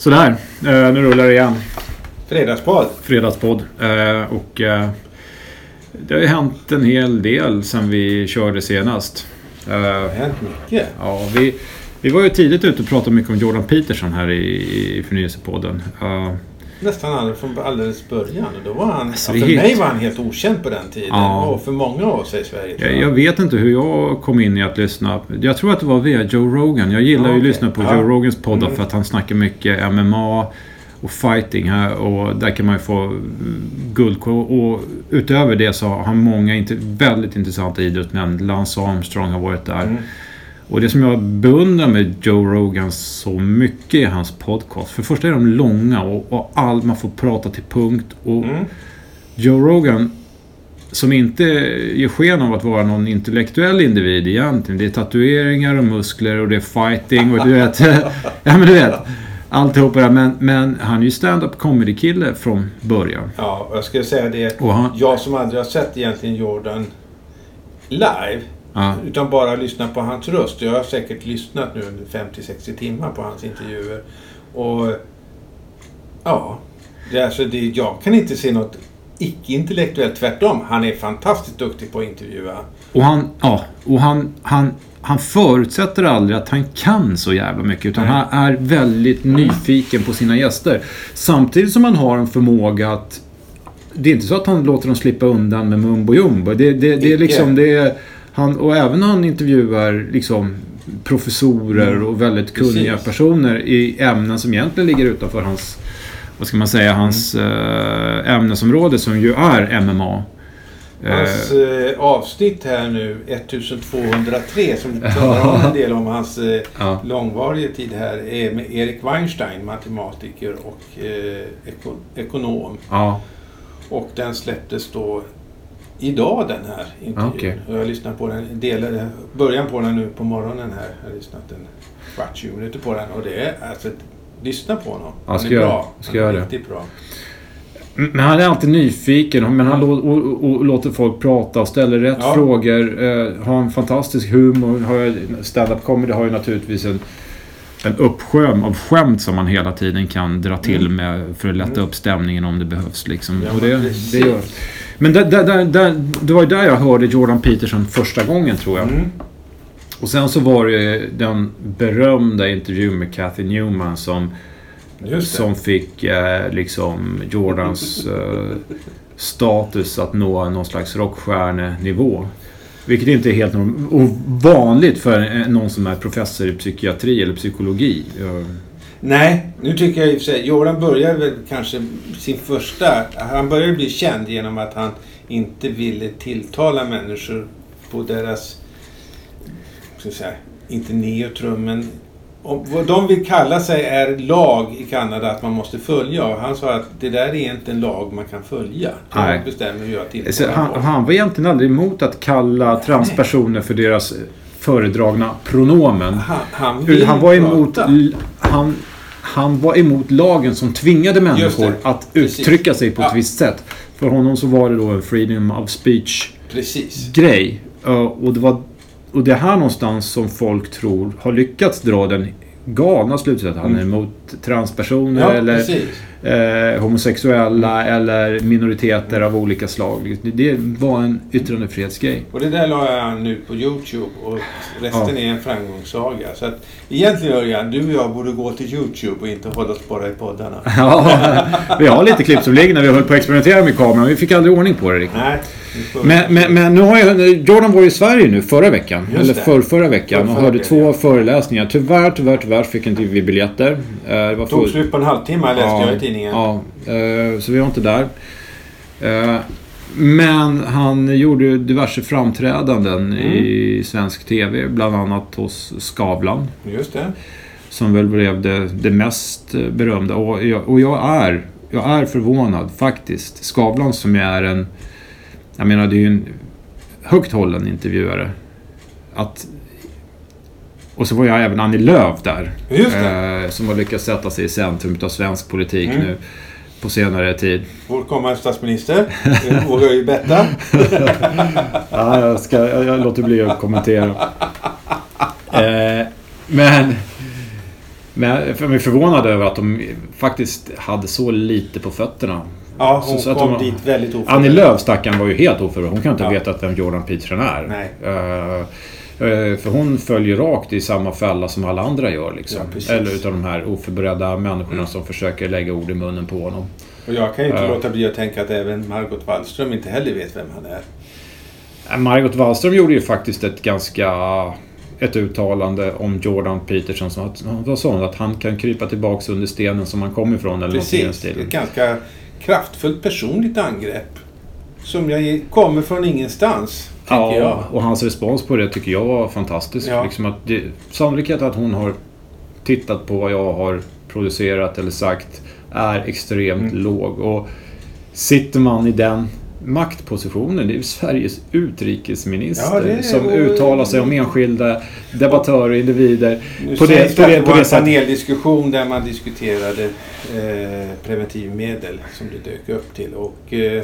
Sådär, eh, nu rullar det igen. Fredagspodd. Fredagspodd. Eh, och eh, det har ju hänt en hel del sen vi körde senast. Det har hänt mycket. ja, vi, vi var ju tidigt ute och pratade mycket om Jordan Peterson här i, i Förnyelsepodden. Nästan alldeles från alldeles början. Då var han, Alltså, för är mig helt- var han helt okänd på den tiden. Ja. Och för många av oss i Sverige. jag, jag vet inte hur jag kom in i att lyssna. Jag tror att det var via Joe Rogan. Jag gillar Ja, ju att okej. lyssna på Ja. Joe Rogans poddar Mm. för att han snackar mycket MMA och fighting här och där kan man ju få guldkorn. Och utöver det så har han många inte, väldigt intressanta idrottsmän. Lance Armstrong har varit där. Mm. Och det som jag beundrar med Joe Rogan så mycket är hans podcast. För det första är de långa och, och all, man får prata till punkt. Och Mm. Joe Rogan, som inte ger sken av att vara någon intellektuell individ egentligen. Det är tatueringar och muskler och det är fighting och du vet... ja men du vet. Alltihopa det där. Men, men han är ju stand-up comedy-kille från början. Ja, och jag skulle säga det. Han... Jag som aldrig har sett egentligen Jordan live. Ja, Utan bara lyssnat på hans röst. Jag har säkert lyssnat nu under 50-60 timmar på hans intervjuer. Och ja, det, är alltså det, jag kan inte se något icke-intellektuellt. Tvärtom, han är fantastiskt duktig på att intervjua. och han... Ja, och han... han han förutsätter aldrig att han kan så jävla mycket utan Nej. han är väldigt nyfiken på sina gäster. Samtidigt som han har en förmåga att... Det är inte så att han låter dem slippa undan med mumbo jumbo. Det, det, det är Icke. liksom... Det är, han, och även när han intervjuar liksom professorer Mm. och väldigt kunniga Precis. personer i ämnen som egentligen ligger utanför hans... Vad ska man säga? Hans eh, ämnesområde som ju är MMA. Eh, Hans eh, avsnitt här nu, 1203, som talar om en del om hans eh, ja. långvariga tid här, är med Erik Weinstein, matematiker och eh, eko, ekonom. ja. Och den släpptes då idag den här intervjun. Ah, okej. Och jag lyssnade på den, delade, början på den nu på morgonen här. Jag har lyssnat en kvart, 20 minuter på den. Och det är alltså, lyssna på honom. Ja, Han ska är jag- bra. ska Han är jag riktigt bra. Men han är alltid nyfiken men han och, och, och låter folk prata och ställer rätt Ja. frågor. Eh, har en fantastisk humor. Har Stand-up comedy har ju naturligtvis en, en uppsjö av skämt som man hela tiden kan dra till Mm. med för att lätta Mm. upp stämningen om det behövs. Liksom. Ja, det, det, gör. men där, där, där, det var ju där jag hörde Jordan Peterson första gången tror jag. Mm. Och sen så var det den berömda intervjun med Kathy Newman som som fick eh, liksom Jordans eh, status att nå någon slags rockstjärnenivå. Vilket inte är helt vanligt för eh, någon som är professor i psykiatri eller psykologi. Nej, nu tycker jag i och för sig, Jordan började väl kanske sin första, han började bli känd genom att han inte ville tilltala människor på deras, ska jag säga, inte neutrum, men vad de vill kalla sig är lag i Kanada att man måste följa. Och han sa att det där är inte en lag man kan följa. Nej. Bestämmer hur jag så han, han var egentligen aldrig emot att kalla transpersoner för deras föredragna pronomen. Han, han, vill Han var emot, han, han var emot lagen som tvingade människor att Precis. uttrycka sig på ett Ja. visst sätt. För honom så var det då en freedom of speech Precis. grej. Uh, och, det var, och det är här någonstans som folk tror har lyckats dra den galna slutsatsen. Han är Mm. emot transpersoner Ja, eller eh, homosexuella eller minoriteter av olika slag. Det, var en yttrandefrihetsgrej. Och det där la jag nu på Youtube och resten är en framgångssaga. Så att egentligen Örjan, du och jag borde gå till Youtube och inte hålla oss bara i poddarna. Ja, vi har lite klipp som ligger när vi höll på att experimentera med kameran. Vi fick aldrig ordning på det riktigt. Nej. Men, men, men nu har jag, Jordan var i Sverige nu förra veckan. Just eller för, förra veckan. Och hörde två ja. föreläsningar. Tyvärr, tyvärr, tyvärr fick inte vi biljetter. Eh, Det var Tog slut på en halvtimme läste jag i tidningen. Ja, eh, så vi var inte där. Eh, Men han gjorde ju diverse framträdanden Mm. i svensk TV. Bland annat hos Skavlan. Just det. Som väl blev det, det mest berömda. Och jag, och jag är jag är förvånad faktiskt. Skavlan som är en... Jag menar det är ju en högt hållen intervjuare. Att, och så var jag även Annie Lööf där. Eh, som har lyckats sätta sig i centrum av svensk politik Mm. nu på senare tid. Vår kommande statsminister. Ju betta. Ja, jag, ska, jag, jag låter bli att kommentera. Eh, men Men jag är förvånad över att de faktiskt hade så lite på fötterna. Ja, hon Så- kom de- dit väldigt oförberedd. Annie Lööf stackaren var ju helt oförberedd. Hon kan inte Ja. veta vem Jordan Peterson är. Nej. Eh, eh, för hon följer rakt i samma fälla som alla andra gör. Liksom. Ja, precis. Eller utav de här oförberedda människorna som försöker lägga ord i munnen på honom. Och jag kan ju inte Ja. låta bli att tänka att även Margot Wallström inte heller vet vem han är. Margot Wallström gjorde ju faktiskt ett ganska... Ett uttalande om Jordan Peterson som att, vad sa hon? Att han kan krypa tillbaks under stenen som han kom ifrån eller något i den Precis. stilen. Ganska kraftfullt personligt angrepp. Som jag kommer från ingenstans, Ja, jag. och hans respons på det tycker jag var fantastisk. Ja. Liksom att det, sannolikheten att hon har tittat på vad jag har producerat eller sagt är extremt Mm. låg. Och sitter man i den maktpositionen, det är ju Sveriges utrikesminister Ja, är- som och- uttalar sig om enskilda debattörer och individer. Nu På det- på det det- på det en sättet. paneldiskussion där man diskuterade eh, preventivmedel som det dök upp till. Och, eh,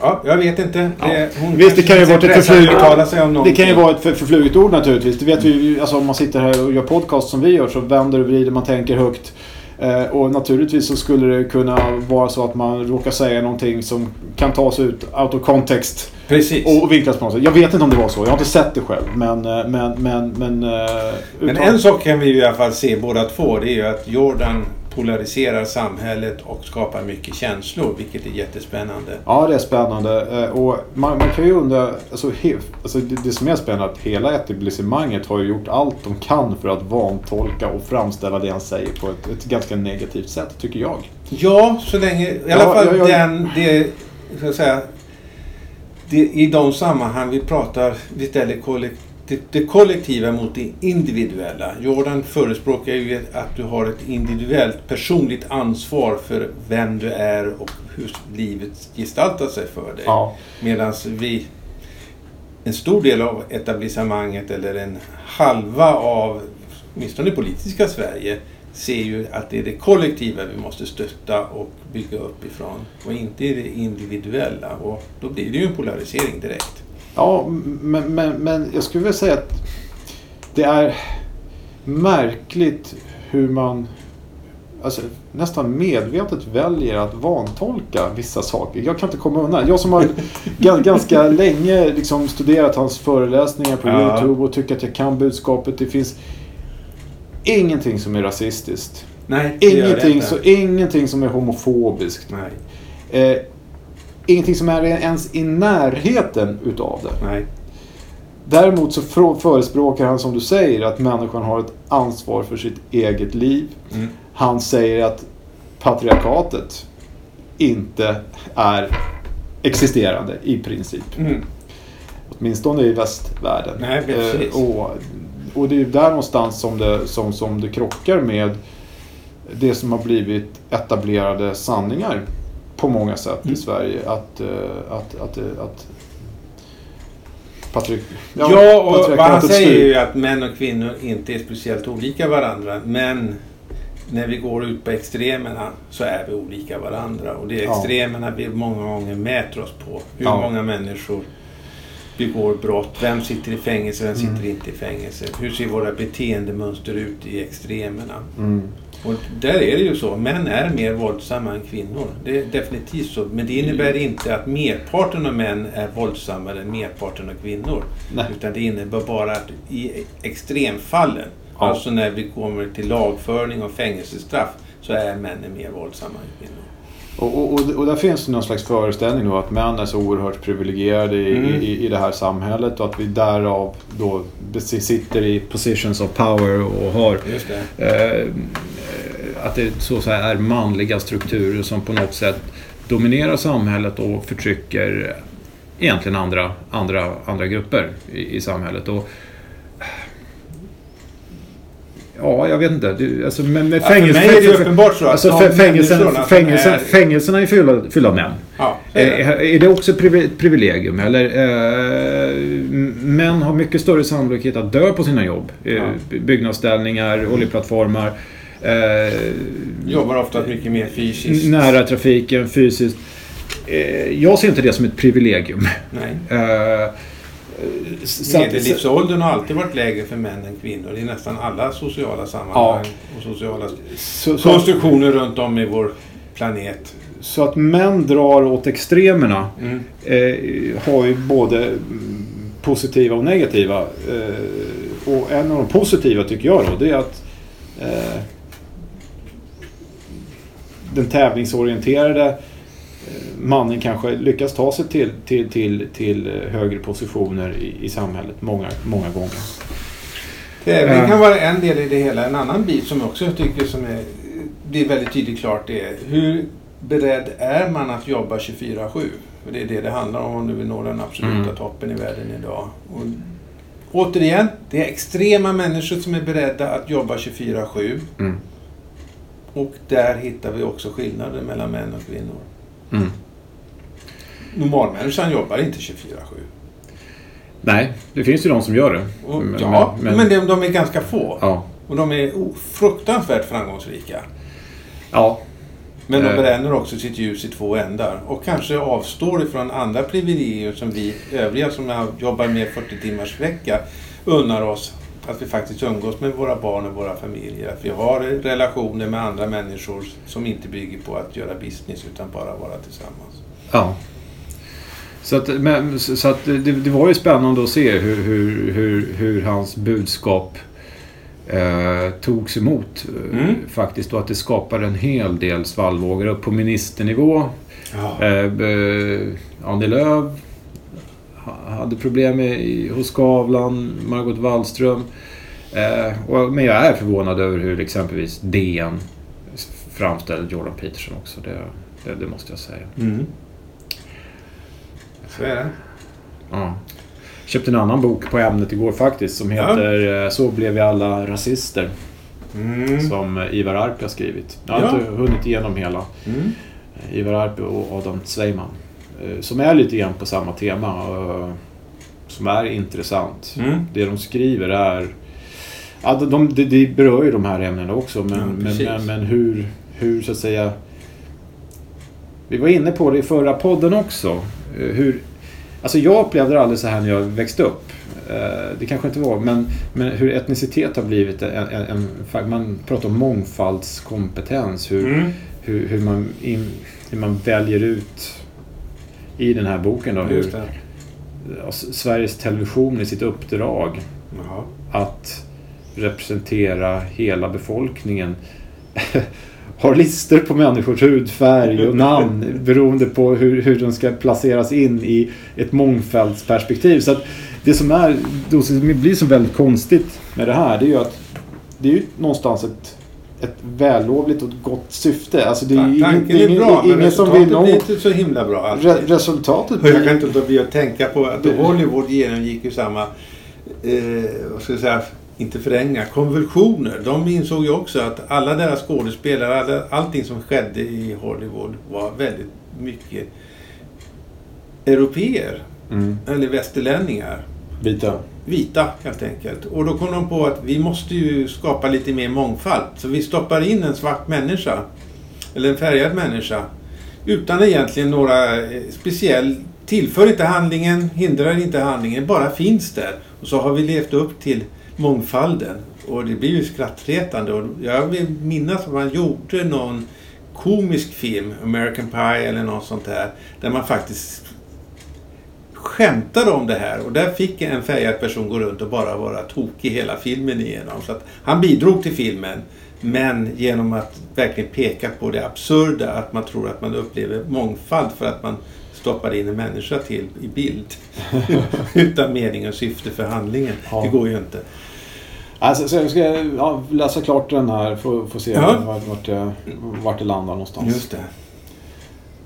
ja, jag vet inte. Det, hon Visst, det kan ju vara ett förfluget- Det kan ju vara ett för- förfluget ord naturligtvis. Det vet vi ju. Alltså om man sitter här och gör podcast som vi gör så vänder och vrider man tänker högt. Eh, och naturligtvis så skulle det kunna vara så att man råkar säga någonting som kan tas ut out of context Precis. och, vinklas på något sätt. Jag vet inte om det var så. Jag har inte sett det själv. Men... eh, Men, men, men, eh, Men en sak kan vi i alla fall se båda två. Det är ju att Jordan polariserar samhället och skapar mycket känslor, vilket är jättespännande. Ja, det är spännande. Eh, Och man, man kan ju undra, alltså, he, alltså det, det som är spännande är att hela etablissemanget har ju gjort allt de kan för att vantolka och framställa det han säger på ett, ett ganska negativt sätt, tycker jag. Ja, så länge... I alla Ja, fall ja, ja. den... Det, ska jag säga, det, I de sammanhang vi pratar, vi ställer kollek, det, det kollektiva mot det individuella. Jordan förespråkar ju att du har ett individuellt personligt ansvar för vem du är och hur livet gestaltar sig för dig. Ja. Medan vi, en stor del av etablissemanget eller en halva av, åtminstone politiska Sverige, ser ju att det är det kollektiva vi måste stötta och bygga upp ifrån och inte det individuella. Och då blir det ju en polarisering direkt. Ja, men, men, men jag skulle vilja säga att det är märkligt hur man alltså, nästan medvetet väljer att vantolka vissa saker. Jag kan inte komma undan. Jag som har ga- ganska länge liksom studerat hans föreläsningar på Ja. Youtube och tycker att jag kan budskapet. Det finns ingenting som är rasistiskt. Nej, Ingenting, så, ingenting som är homofobiskt. Nej, Eh, ingenting som är ens i närheten utav det. nej. Däremot så förespråkar han som du säger att människan har ett ansvar för sitt eget liv. Mm. Han säger att patriarkatet inte är existerande i princip. Mm. Åtminstone i västvärlden. Nej, precis. Eh, och, och det är ju där någonstans som det, som, som det krockar med det som har blivit etablerade sanningar på många sätt Mm. i Sverige. Att, eh, att, att, att, att patrik, Ja, och vad han säger styr. är ju att män och kvinnor inte är speciellt olika varandra. Men när vi går ut på extremerna så är vi olika varandra. Och det är Ja. extremerna vi många gånger mäter oss på. Hur Ja. många människor begår brott? Vem sitter i fängelse? Vem sitter Mm. inte i fängelse? Hur ser våra beteendemönster ut i extremerna? Mm. Och där är det ju så. Män är mer våldsamma än kvinnor. Det är definitivt så. Men det innebär inte att merparten av män är våldsammare än merparten av kvinnor. Nej. Utan det innebär bara att i extremfallen, Ja. alltså när vi kommer till lagföring och fängelsestraff, så är männen mer våldsamma än kvinnor. Och, och, och, där finns det någon slags föreställning då att män är så oerhört privilegierade i, Mm. i, i det här samhället och att vi därav då sitter i Positions of power och har det. eh, att det så att säga är manliga strukturer som på något sätt dominerar samhället och förtrycker egentligen andra, andra, andra grupper i, i samhället. Och, ja, jag vet inte. Det, alltså, men med Ja, för fängelse, mig är det uppenbart så att alltså, fängelsen, är- Fängelserna är fyllda, fyllda av män. Ja, är det. Är, är det också privi- privilegium? Eller, eh, män har mycket större sannolikhet att dö på sina jobb. Eh, Ja. Byggnadsställningar, oljeplattformar. Eh, Jobbar ofta mycket mer fysiskt. nära trafiken, fysiskt. Eh, jag ser inte det som ett privilegium. Nej. Medellivsåldern har alltid varit lägre för män än kvinnor i nästan alla sociala sammanhang och sociala så, så, konstruktioner runt om i vår planet. så att män drar åt extremerna Mm. eh, har ju både mm, positiva och negativa. Eh, och en av de positiva tycker jag då, det är att eh, den tävlingsorienterade mannen kanske lyckas ta sig till, till, till, till eh, högre positioner i, i samhället många, många gånger. Tävling Ja. kan vara en del i det hela. En annan bit som jag också tycker som är, blir väldigt tydligt klart det är hur beredd är man att jobba 24-7? För det är det det handlar om om du vill nå den absoluta Mm. toppen i världen idag. Och, återigen, det är extrema människor som är beredda att jobba 24-7. Mm. Och där hittar vi också skillnader mellan män och kvinnor. Mm. Normalmänniskan jobbar inte 24-7. Nej, det finns ju de som gör det. Och, Men- ja, men, men- de, de är ganska få. Ja. Och de är fruktansvärt framgångsrika. Ja. Men de Eh. bränner också sitt ljus i två ändar. Och kanske avstår ifrån andra privilegier som vi övriga som jobbar med 40 timmars vecka unnar oss. Att vi faktiskt umgås med våra barn och våra familjer. Att vi har relationer med andra människor som inte bygger på att göra business utan bara vara tillsammans. Ja. Så att, men, så att det, det var ju spännande att se hur, hur, hur, hur hans budskap eh, togs emot eh, Mm. faktiskt. Och att det skapade en hel del svallvågor upp på ministernivå. Ja. Eh, Annie Lööf hade problem med, i- hos Skavlan, Margot Wallström. Eh, och, men jag är förvånad över hur exempelvis DN framställde Jordan Peterson också. Det, det, det måste jag säga. Mm. Så är det. Ja. Köpte en annan bok på ämnet igår faktiskt som Ja. heter eh, Så blev vi alla rasister. Mm. Som eh, Ivar Arpi har skrivit. Jag har Ja. inte hunnit igenom hela. Mm. Eh, Ivar Arpi och Adam Zweiman. Eh, Som är lite grann på samma tema. eh, Som är intressant. Mm. Det de skriver är... Ja, de, de, de, berör ju de här ämnena också men, Ja, men, men, men hur, hur så att säga... Vi var inne på det i förra podden också. Eh, Hur, alltså jag upplevde det aldrig så här när jag växte upp. Det kanske inte var, men, men hur etnicitet har blivit en, en, en... Man pratar om mångfaldskompetens. Hur, Mm. hur, hur, man in, hur man väljer ut i den här boken då, hur Sveriges Television i sitt uppdrag Jaha. att representera hela befolkningen har listor på människors hudfärg och namn beroende på hur, hur de ska placeras in i ett mångfaldsperspektiv. Så att det som är, det som blir så väldigt konstigt med det här det är ju att det är ju någonstans ett, ett vällovligt och gott syfte. Alltså det är ju ingen, Tanken det är ingen, bra, är men ingen som vill blir inte så himla bra alltid. Re, resultatet Och jag kan inte låta bli att tänka på att Hollywood genomgick ju samma, eh, vad ska jag säga, inte föränga, konvulsioner. De insåg ju också att alla deras skådespelare, alla, allting som skedde i Hollywood var väldigt mycket europeer Mm, eller västerlänningar. vita. Vita helt enkelt. Och då kom de på att vi måste ju skapa lite mer mångfald. Så vi stoppar in en svart människa. Eller en färgad människa. Utan egentligen några eh, speciell... Tillför inte handlingen, hindrar inte handlingen, bara finns där. Och så har vi levt upp till mångfalden. Och det blir ju skrattretande. Och jag vill minnas att man gjorde någon komisk film, American Pie eller något sånt där. Där man faktiskt skämtade om det här och där fick en färgad person gå runt och bara vara tokig hela filmen igenom. Så att han bidrog till filmen men genom att verkligen peka på det absurda att man tror att man upplever mångfald för att man stoppar in en människa till i bild. Utan mening och syfte för handlingen. Ja. Det går ju inte. Alltså, så jag ska ja, läsa klart den här för få se Ja. vart, vart, det, vart det landar någonstans. Just det.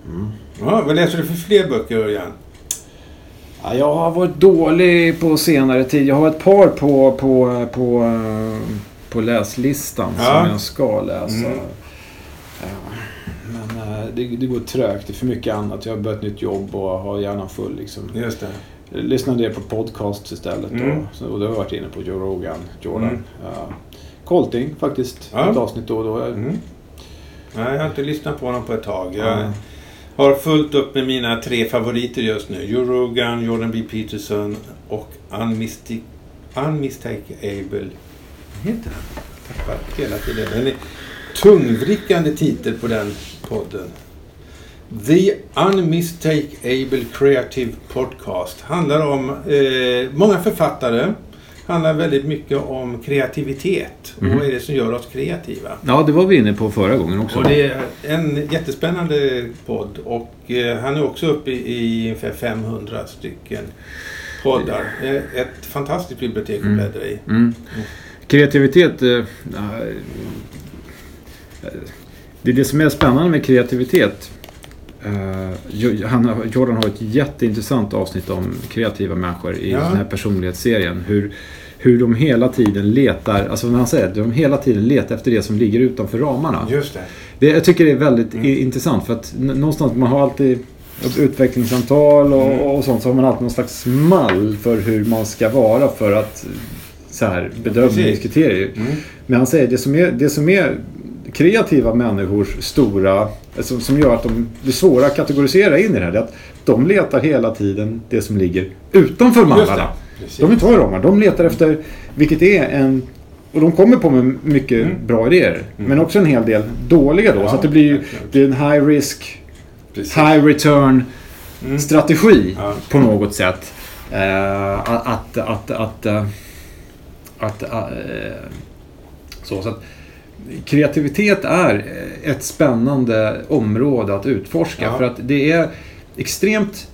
Mm. Ja, vad läser du för fler böcker Örjan? Ja, jag har varit dålig på senare tid. Jag har ett par på, på, på, på läslistan Ja. som jag ska läsa. Mm. Men eh, det, det går trögt. Det är för mycket annat. Jag har börjat nytt jobb och har hjärnan full. Liksom. Just det. Jag lyssnade på podcasts istället. Mm. Så- och då har jag varit inne på Joe Rogan, Jordan. Mm. Ja. Colting faktiskt. Ja. Ett avsnitt då och då. Mm. Nej, jag har inte lyssnat på honom på ett tag. Jag Ja har fullt upp med mina tre favoriter just nu. Joe Rogan, Jordan B. Peterson och Unmistak Unmistakable... Vad heter den? Jag tappar hela tiden. Den är tungvrickande titel på den podden. The Unmistakable Creative Podcast. Handlar om eh, många författare. Handlar väldigt mycket om kreativitet. Och Mhm. vad är det som gör oss kreativa? Ja, det var vi inne på förra gången också. Och det är en jättespännande podd och eh, han är också uppe i, ungefär 500 stycken poddar. Ett fantastiskt bibliotek att Mm. bläddra i. Mm. Kreativitet... Eh, eh, det är det som är spännande med kreativitet. Eh, han, har- Jordan har ett jätteintressant avsnitt om kreativa människor i Ja. den här personlighetsserien. Hur, hur de hela tiden letar, alltså när han säger att de hela tiden letar efter det som ligger utanför ramarna. Just det. Det, jag tycker det är väldigt Mm. intressant för att någonstans man har alltid utvecklingssamtal och, Mm. och sånt så har man alltid någon slags mall för hur man ska vara för att så här, bedömningskriterier. Mm. Men han säger det som är, det som är kreativa människors stora, alltså, som gör att de blir svåra att kategorisera in i det här, det är att de letar hela tiden det som ligger utanför mallarna. De vill inte ha ramar. De letar efter, vilket är en... Och de kommer på med mycket Mm. bra idéer. Mm. Men också en hel del dåliga då. Ja, så att det blir ju det är en high risk, Precis. high return Mm. strategi Ja. på något sätt. Eh, att, att, att, att, eh, att, eh, så, så att kreativitet är ett spännande område att utforska. Ja. För att det är extremt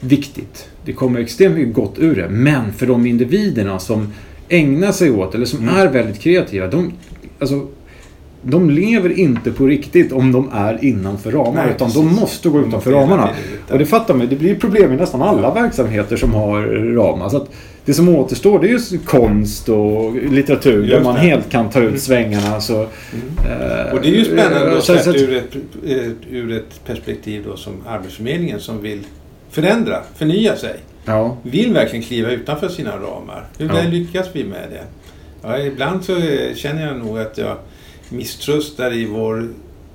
viktigt. Det kommer extremt mycket gott ur det. Men för de individerna som ägnar sig åt, eller som Mm. är väldigt kreativa. De, alltså, de lever inte på riktigt om de är innanför ramar. Nej, utan precis. de måste gå De utanför måste ramarna. Och det fattar man, det blir problem i nästan alla verksamheter som har ramar. Så att det som återstår det är ju konst och litteratur där Just man det. helt kan ta ut Mm. svängarna. Så, Mm. eh, Och det är ju spännande eh, då, så- sett så att- ur ett, ett, ur ett perspektiv då som Arbetsförmedlingen som vill förändra, förnya sig. Ja, Vill verkligen kliva utanför sina ramar. Hur Ja. lyckas vi med det? Ja, ibland så eh, känner jag nog att jag misströstar i vår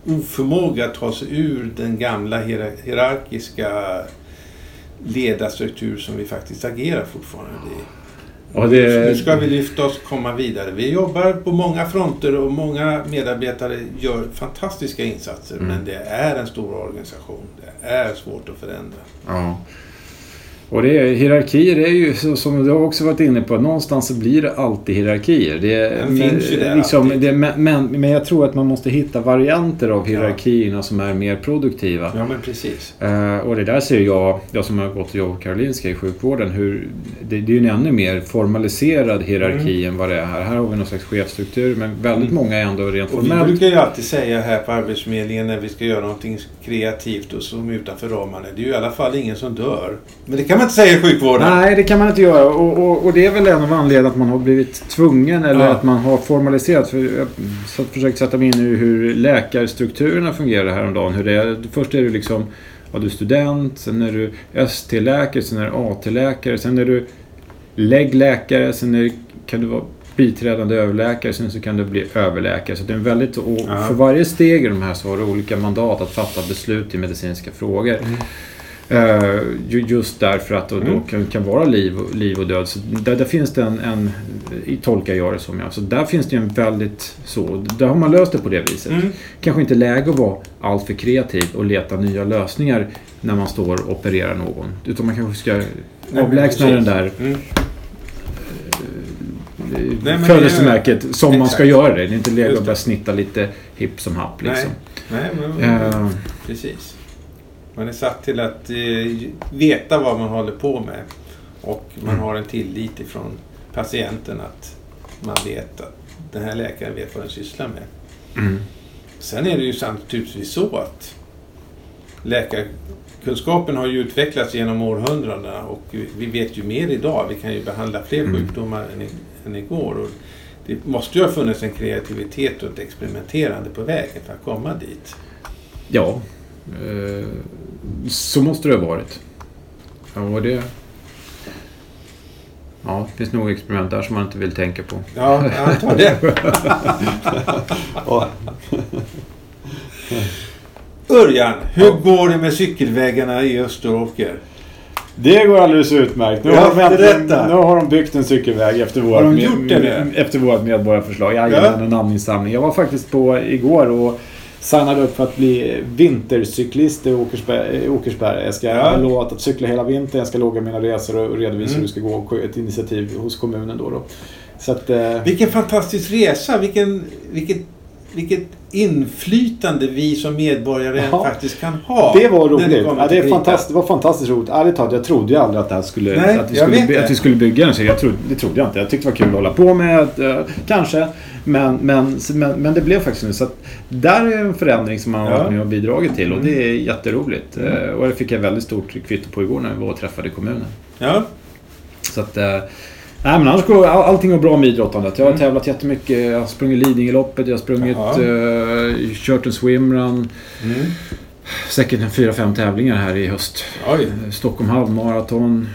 oförmåga att ta sig ur den gamla hier- hierarkiska ledarstruktur som vi faktiskt agerar fortfarande i. Ja, det- Nu ska vi lyfta oss och komma vidare. Vi jobbar på många fronter och många medarbetare gör fantastiska insatser. Mm. Men det är en stor organisation. Det är svårt att förändra. ja. Och det är, hierarkier är ju som du också varit inne på. Någonstans så blir det alltid hierarkier. Det, Den finns ju där liksom, det, men, men jag tror att man måste hitta varianter av hierarkierna som är mer produktiva. Ja, men precis. Eh, och det där ser jag, jag som har gått och jobbat på Karolinska i sjukvården, hur det, det är ju en ännu mer formaliserad hierarki än vad det är här. Här har vi någon slags chefstruktur, men väldigt Mm. många är ändå rent Och vi formellt. brukar ju alltid säga här på Arbetsförmedlingen när vi ska göra någonting kreativt och som utanför ramarna. Det är ju i alla fall ingen som dör. Men det kan man inte säga i sjukvården. Nej, det kan man inte göra. Och, och, och det är väl en av anledningarna att man har blivit tvungen eller Ja. att man har formaliserat. För jag har försökt sätta mig in i hur läkarstrukturerna fungerar häromdagen. Hur det är. Först är du liksom ja, du är student, sen är du ST-läkare, sen är du AT-läkare, sen är du läggläkare, sen är, kan du vara biträdande överläkare, sen så kan du bli överläkare. Så det är en väldigt, och för varje steg i de här så har du olika mandat att fatta beslut i medicinska frågor. Mm. Eh, ju- just därför att det då Mm. kan, kan vara liv, och- liv och död. Så där, där finns det en, en, tolkar jag det som jag, så där finns det en väldigt så, där har man löst det på det viset. Mm. Kanske inte läge att vara alltför kreativ och leta nya lösningar när man står och opererar någon. Utan man kanske ska men avlägsna den där Mm. eh, men födelsemärket som man ska Exakt. göra det. Det är inte läge att börja snitta lite hipp som happ liksom. Nej, men, Eh, precis. Man är satt till att eh, veta vad man håller på med. Och man Mm. har en tillit ifrån patienten att man vet att den här läkaren vet vad den sysslar med. mm. Sen är det ju naturligtvis så att läkarkunskapen har ju utvecklats genom århundradena och vi- vet ju mer idag. Vi kan ju behandla fler Mm. sjukdomar än, än igår. Och det måste ju ha funnits en kreativitet och ett experimenterande på vägen för att komma dit. Ja, eh, så måste det ha varit. Ja, och det... Ja, det finns nog experiment där som man inte vill tänka på. Ja, jag antar det. Ja. Örjan, hur Ja. går det med cykelvägarna i Österåker? Det går alldeles utmärkt. Nu, Ja, har, de äntligen- nu har de byggt en cykelväg efter vårt, de gjort det nu? efter vårt medborgarförslag. Ja. Jajamän, en namninsamling. Jag var faktiskt på igår och signade upp för att bli vintercyklist i Åkersberga. i Åkersberga. Jag ska Ja. lovat att cykla hela vintern. Jag ska logga mina resor och redovisa Mm. hur det ska gå. Ett initiativ hos kommunen då. då. Så att, eh, Vilken fantastisk resa. Vilken, vilket, vilket inflytande vi som medborgare Ja. faktiskt kan ha. Det var roligt. kommer Ja, det, är fantastiskt, det var fantastiskt roligt. Ärligt talat, jag trodde ju aldrig att det här skulle... Nej, att, vi skulle det. att vi skulle bygga en cykel. Jag trodde, det trodde jag inte. Jag tyckte det var kul att hålla på med. eh, kanske. Men, men, men, men det blev faktiskt nu. Så att där är en förändring som man har varit med och bidragit till. Och Mm. det är jätteroligt. Mm. Eh, Och det fick jag väldigt stort kvitto på igår när jag var och träffade kommunen. Ja. Så att... Nej men annars går all, allting går bra med idrottandet. Jag har Mm. tävlat jättemycket. Jag har sprungit Lidingöloppet, jag har sprungit... Uh, kört en swimrun. Mm. Säkert en fyra, fem tävlingar här i höst. Oj. Stockholm halvmaraton.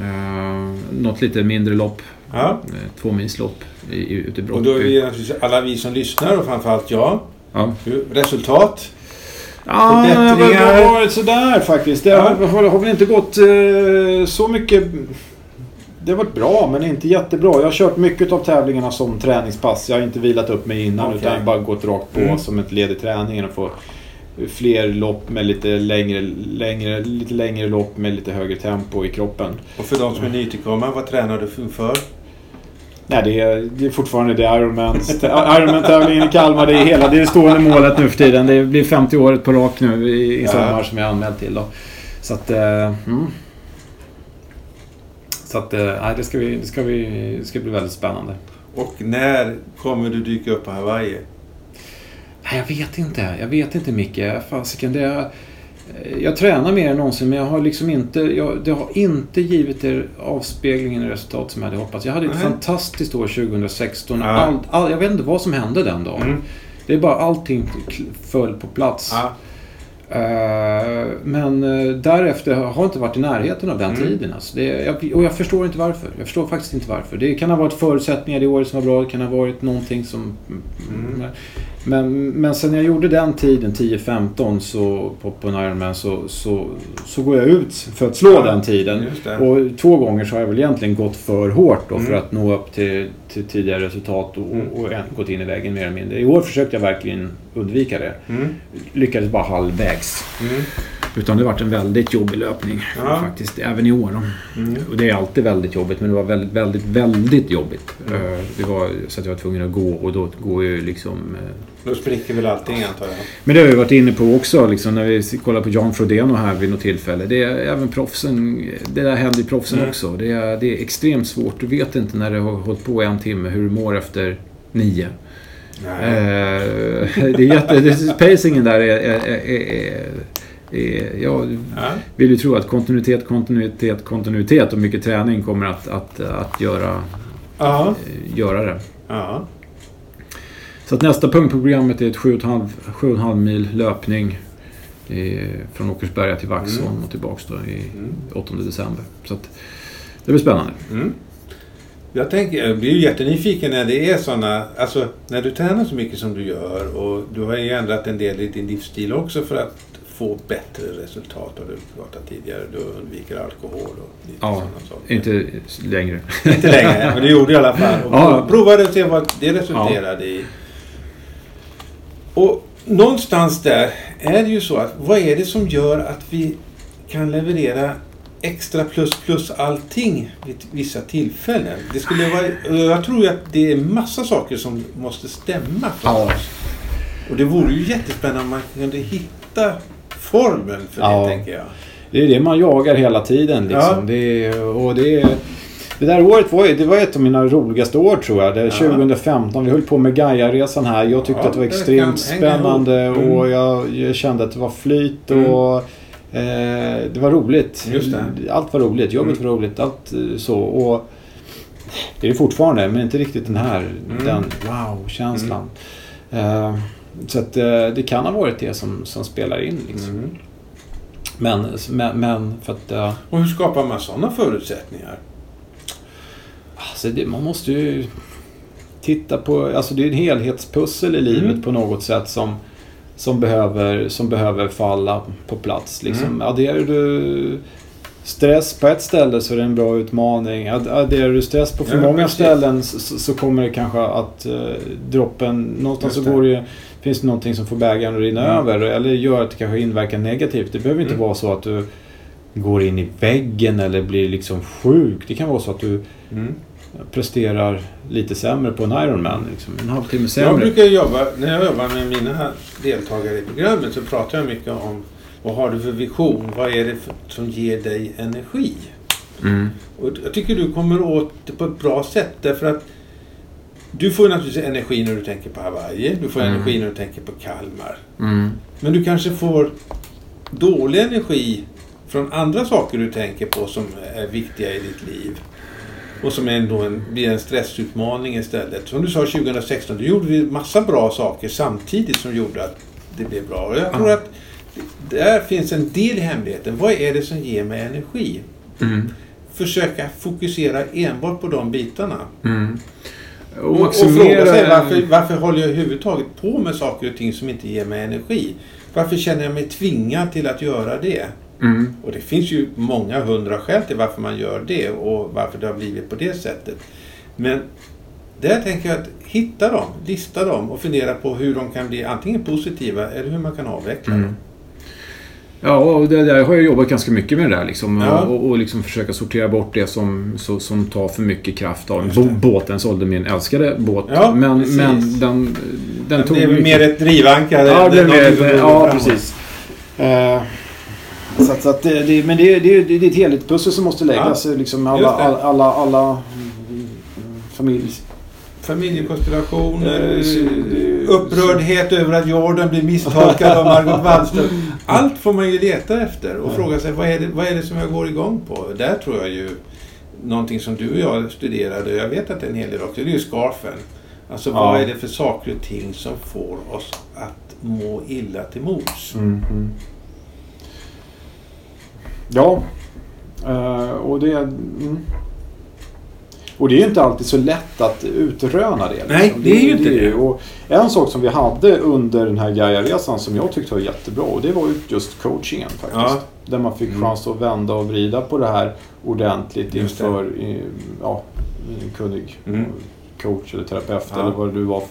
Uh, något lite mindre lopp. Ja. Uh, två milslopp i, ute i Och då är Brottby. vi naturligtvis alla vi som lyssnar och framförallt jag. Ja. Resultat? Ja, det har varit sådär faktiskt. Det har, har, har väl inte gått eh, så mycket... Det har varit bra, men inte jättebra. Jag har kört mycket av tävlingarna som träningspass. Jag har inte vilat upp mig innan Okej. utan bara gått rakt på Mm. som ett led i träningen och få fler lopp med lite längre, längre, lite längre lopp med lite högre tempo i kroppen. Och för de som är nytillkomna, vad tränar du för-? Nej, det är, det är fortfarande det Ironman. Ironman-tävlingen i Kalmar, det är hela det är stående målet nu för tiden. Det blir 50 året på rak nu i, i Ja. sommar som jag är anmäld till. Då. Så att... Eh, mm. Så att, eh, det ska, vi, det, ska vi, det ska bli väldigt spännande. Och när kommer du dyka upp på Hawaii? Nej, jag vet inte. Jag vet inte Micke. Fasiken, det är, jag tränar mer än någonsin men jag har liksom inte, jag, det har inte givit er avspeglingen i resultat som jag hade hoppats. Jag hade ett Nej. fantastiskt år 2016. Ja. All, all, jag vet inte vad som hände den dagen. Mm. Det är bara allting föll på plats. Ja. Eh, men eh, därefter har jag inte varit i närheten av den Mm. tiden. Alltså. Det, jag, och jag förstår inte varför. Jag förstår faktiskt inte varför. Det kan ha varit förutsättningar det året som var bra. Det kan ha varit någonting som... Mm. Men, men sen jag gjorde den tiden, 10-15, så, på, på en Ironman, så, så, så går jag ut för att slå Ja, den tiden. Och två gånger så har jag väl egentligen gått för hårt då för Mm. att nå upp till, till tidigare resultat och, Mm. och, och gått in i väggen mer eller mindre. I år försökte jag verkligen undvika det. Mm. Lyckades bara halvvägs. Utan det varit en väldigt jobbig löpning Ja. faktiskt, även i år. Mm. Och det är alltid väldigt jobbigt, men det var väldigt, väldigt, väldigt jobbigt. Mm. Eh, Det var så att jag var tvungen att gå och då går ju liksom... eh, Då spricker väl allting antar jag. Men det har vi varit inne på också, liksom, när vi kollar på Jan Frodeno här vid något tillfälle. Det är även proffsen, det där händer i proffsen Mm. också. Det är, det är extremt svårt. Du vet inte när det har hållit på en timme hur du mår efter nio. Nej. Eh, det är jätte, det, pacingen där är... är, är, är, är jag Ja. vill ju tro att kontinuitet, kontinuitet, kontinuitet och mycket träning kommer att, att, att göra, Ja. eh, göra det. Ja. Så att nästa punkt på programmet är ett 7,5 7,5 mil löpning eh, från Åkersberga till Vaxholm Mm. och tillbaks då i Mm. 8 december. Så att det blir spännande. Mm. Jag, tänker, jag blir ju jättenyfiken när det är sådana, alltså när du tränar så mycket som du gör och du har ju ändrat en del i din livsstil också för att få bättre resultat har du pratat tidigare. Du undviker alkohol och lite Ja, saker. Inte längre. Inte längre, men det gjorde du i alla fall. Och Ja. Provade att se vad det resulterade i. Och någonstans där är det ju så att vad är det som gör att vi kan leverera extra plus plus allting vid vissa tillfällen? Det skulle vara, jag tror att det är massa saker som måste stämma för Ja. oss. Och det vore ju jättespännande om man kunde hitta formeln för Ja. det, tänker jag. Det är det man jagar hela tiden. Liksom. Ja. Det, och det, det där året var, det var ett av mina roligaste år tror jag. Det är Ja. 2015. Vi höll på med Gaia-resan här. Jag tyckte Ja, att det var extremt spännande. Mm. och jag, jag kände att det var flyt Mm. och eh, det var roligt. Det. Allt var roligt. Jobbet Mm. var roligt. Allt eh, så. Och det är det fortfarande, men inte riktigt den här Mm. den wow-känslan. Eh, så att eh, det kan ha varit det som, som spelar in. Liksom. Mm. Men, men, men för att... eh, Och hur skapar man sådana förutsättningar? Alltså det, man måste ju titta på, alltså det är en helhetspussel i livet Mm. på något sätt som, som, behöver, som behöver falla på plats. Liksom. Mm. Adderar du stress på ett ställe så är det en bra utmaning. Ad- Adderar du stress på för Ja, många precis. ställen så, så- kommer det kanske att uh, droppen... Någonstans så går det, finns det någonting som får bägaren att rinna Mm. över. Eller gör att det kanske inverkar negativt. Det behöver inte Mm. vara så att du går in i väggen eller blir liksom sjuk. Det kan vara så att du Mm. presterar lite sämre på en Ironman. Liksom. En halvtimme Jag sämre. brukar jobba, när jag jobbar med mina deltagare i programmet så pratar jag mycket om vad har du för vision? Vad är det som ger dig energi? Mm. Och jag tycker du kommer åt det på ett bra sätt därför att du får naturligtvis energi när du tänker på Hawaii. Du får Mm. energi när du tänker på Kalmar. Mm. Men du kanske får dålig energi från andra saker du tänker på som är viktiga i ditt liv. Och som ändå en, blir en stressutmaning istället. Som du sa 2016, då gjorde vi massa bra saker samtidigt som gjorde att det blev bra. Och jag tror att där finns en del i hemligheten. Vad är det som ger mig energi? Mm. Försöka fokusera enbart på de bitarna. Mm. Och, och fråga sig varför, varför håller jag överhuvudtaget på med saker och ting som inte ger mig energi? Varför känner jag mig tvingad till att göra det? Mm. Och det finns ju många hundra skäl till varför man gör det och varför det har blivit på det sättet. Men där tänker jag att hitta dem, lista dem och fundera på hur de kan bli antingen positiva eller hur man kan avveckla Mm. dem. Ja, och det där har jag jobbat ganska mycket med det där. Liksom, Ja. och, och liksom försöka sortera bort det som, så, som tar för mycket kraft av en. Just det. Bo, båten sålde min älskade båt. Ja, men, precis. men den, den Det tog är väl mycket- mer ett drivankare. Ja, det är någonting mer, ja precis. Eh, så att, så att det, det, men det, det, det är ett helhetspussel som måste läggas. Liksom alla, just det. alla, alla, alla mm, familj... Familjekonstellationer, Eh, upprördhet över att Jordan blir misstolkad av Margot Wallström. Allt får man ju leta efter och fråga sig vad är, det, vad är det som jag går igång på? Där tror jag ju någonting som du och jag studerade, och jag vet att det är en hel del också, det är ju scarfen. Alltså Ja. vad är det för saker och ting som får oss att må illa till mods? Mm, mm. Ja. Eh, och det... Mm. Och det är ju inte alltid så lätt att utröna det. liksom. Nej, det är ju inte det. Och en sak som vi hade under den här Gaia-resan som jag tyckte var jättebra och det var ju just coachingen faktiskt. Ja. Där man fick Mm. chans att vända och vrida på det här ordentligt Just inför ja, en kunnig Mm. coach eller terapeut Ja. eller vad du, var,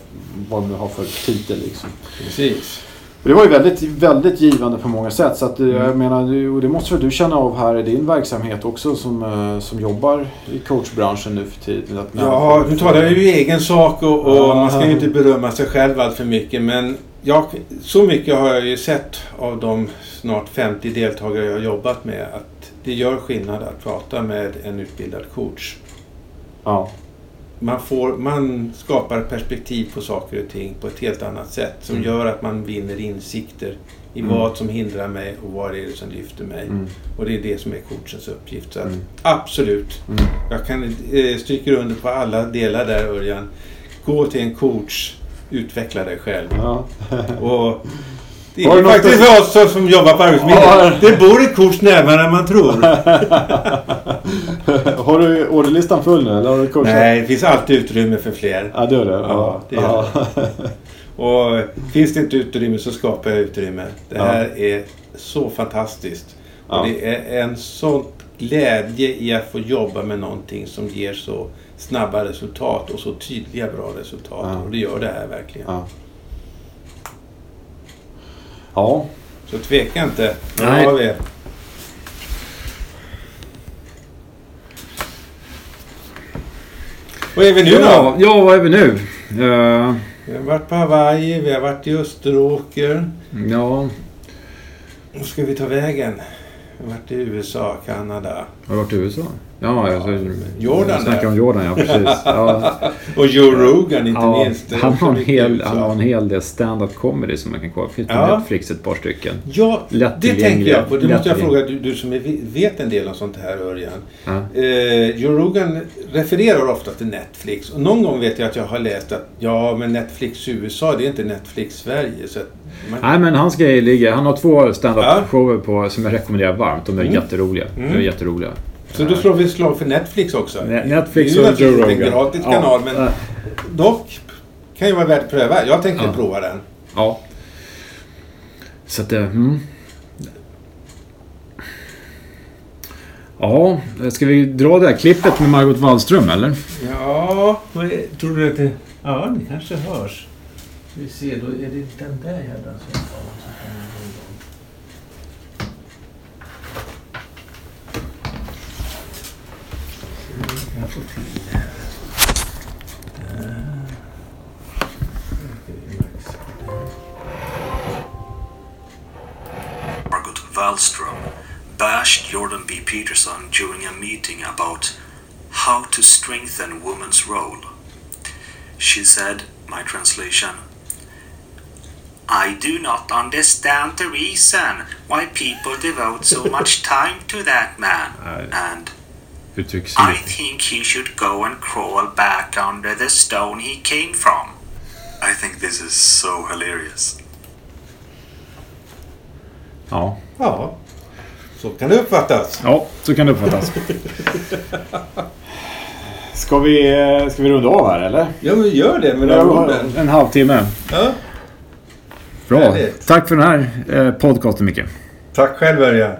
vad du har för titel. Liksom. Precis. Det var ju väldigt, väldigt givande på många sätt. Så att, eh, Mm. jag menar, och det måste väl du känna av här i din verksamhet också som, eh, som jobbar i coachbranschen nu för tiden. Att Ja, nu talar jag ju egen sak och, och Ja. man ska ju inte berömma sig själv allt för mycket. Men jag, så mycket har jag ju sett av de snart 50 deltagare jag har jobbat med att det gör skillnad att prata med en utbildad coach. Ja, Man, får, man skapar perspektiv på saker och ting på ett helt annat sätt som Mm. gör att man vinner insikter i Mm. vad som hindrar mig och vad det är som lyfter mig. mm, Och det är det som är coachens uppgift. Så att, Mm. absolut, mm. jag kan eh, stryka under på alla delar där Örjan. Gå till en coach, utveckla dig själv. Ja. Och det är något faktiskt för oss som- som jobbar på Arbetsförmedlingen. Ja. Det bor en coach närmare än man tror. har du orderlistan full nu eller har du? Nej, det finns alltid utrymme för fler. Ja, det gör det? Ja, det gör Och finns det inte utrymme så skapar jag utrymme. Det Ja. här är så fantastiskt. Ja. Och det är en sån glädje i att få jobba med någonting som ger så snabba resultat och så tydliga bra resultat. Ja. Och det gör det här verkligen. Ja. Så tveka inte. Nej. har vi? Var är vi nu ja, då? ja, vad är vi nu? Eh, Vi har varit på Hawaii, vi har varit i Österåker. ja, Nu ska vi ta vägen. Vi har varit i USA, Kanada. har du varit i USA? Ja, alltså, Jordan jag snackar om Jordan, ja precis. Ja, Och Joe Rogan inte ja, minst. Han, har en hel, han har en hel del stand-up comedy som man kan kolla. Finns på Ja. Netflix ett par stycken. Ja, det tänker jag på. Det måste jag fråga du, du som är, vet en del om sånt här Örjan. Ja. Eh, Joe Rogan refererar ofta till Netflix. Och någon gång vet jag att jag har läst att ja, men Netflix USA, det är inte Netflix Sverige. Så man, Nej men hans grej ligger... Han har två stand-up shower på, som jag rekommenderar varmt. De är Mm. jätteroliga. Mm. De är jätteroliga. Så då slår vi ett slag för Netflix också. Ne- Netflix det är ju och Joe Rogan. en gratis Ja. kanal, men Ja. dock kan ju vara värt att pröva. Jag tänkte Ja. prova den. Ja. Så att det... Mm. Ja, ska vi dra det här klippet med Margot Wallström eller? Ja, vad är, tror du att det... Ja, det kanske hörs. Vi ser, då är det den där jädra som Margot Wallström bashed Jordan B. Peterson during a meeting about how to strengthen women's role. She said, my translation, I do not understand the reason why people devote so much time to that man. And Uttrycks I think he should go and crawl back under the stone he came from. I think this is so hilarious. Ja. Ja, så kan det uppfattas. ja, så kan det uppfattas. Ska vi, ska vi runda av här eller? Ja, men gör det med Vi de har orden. En halvtimme. Ja. Bra. Härligt. Tack för den här eh, podcasten Micke. Tack själv Örjan.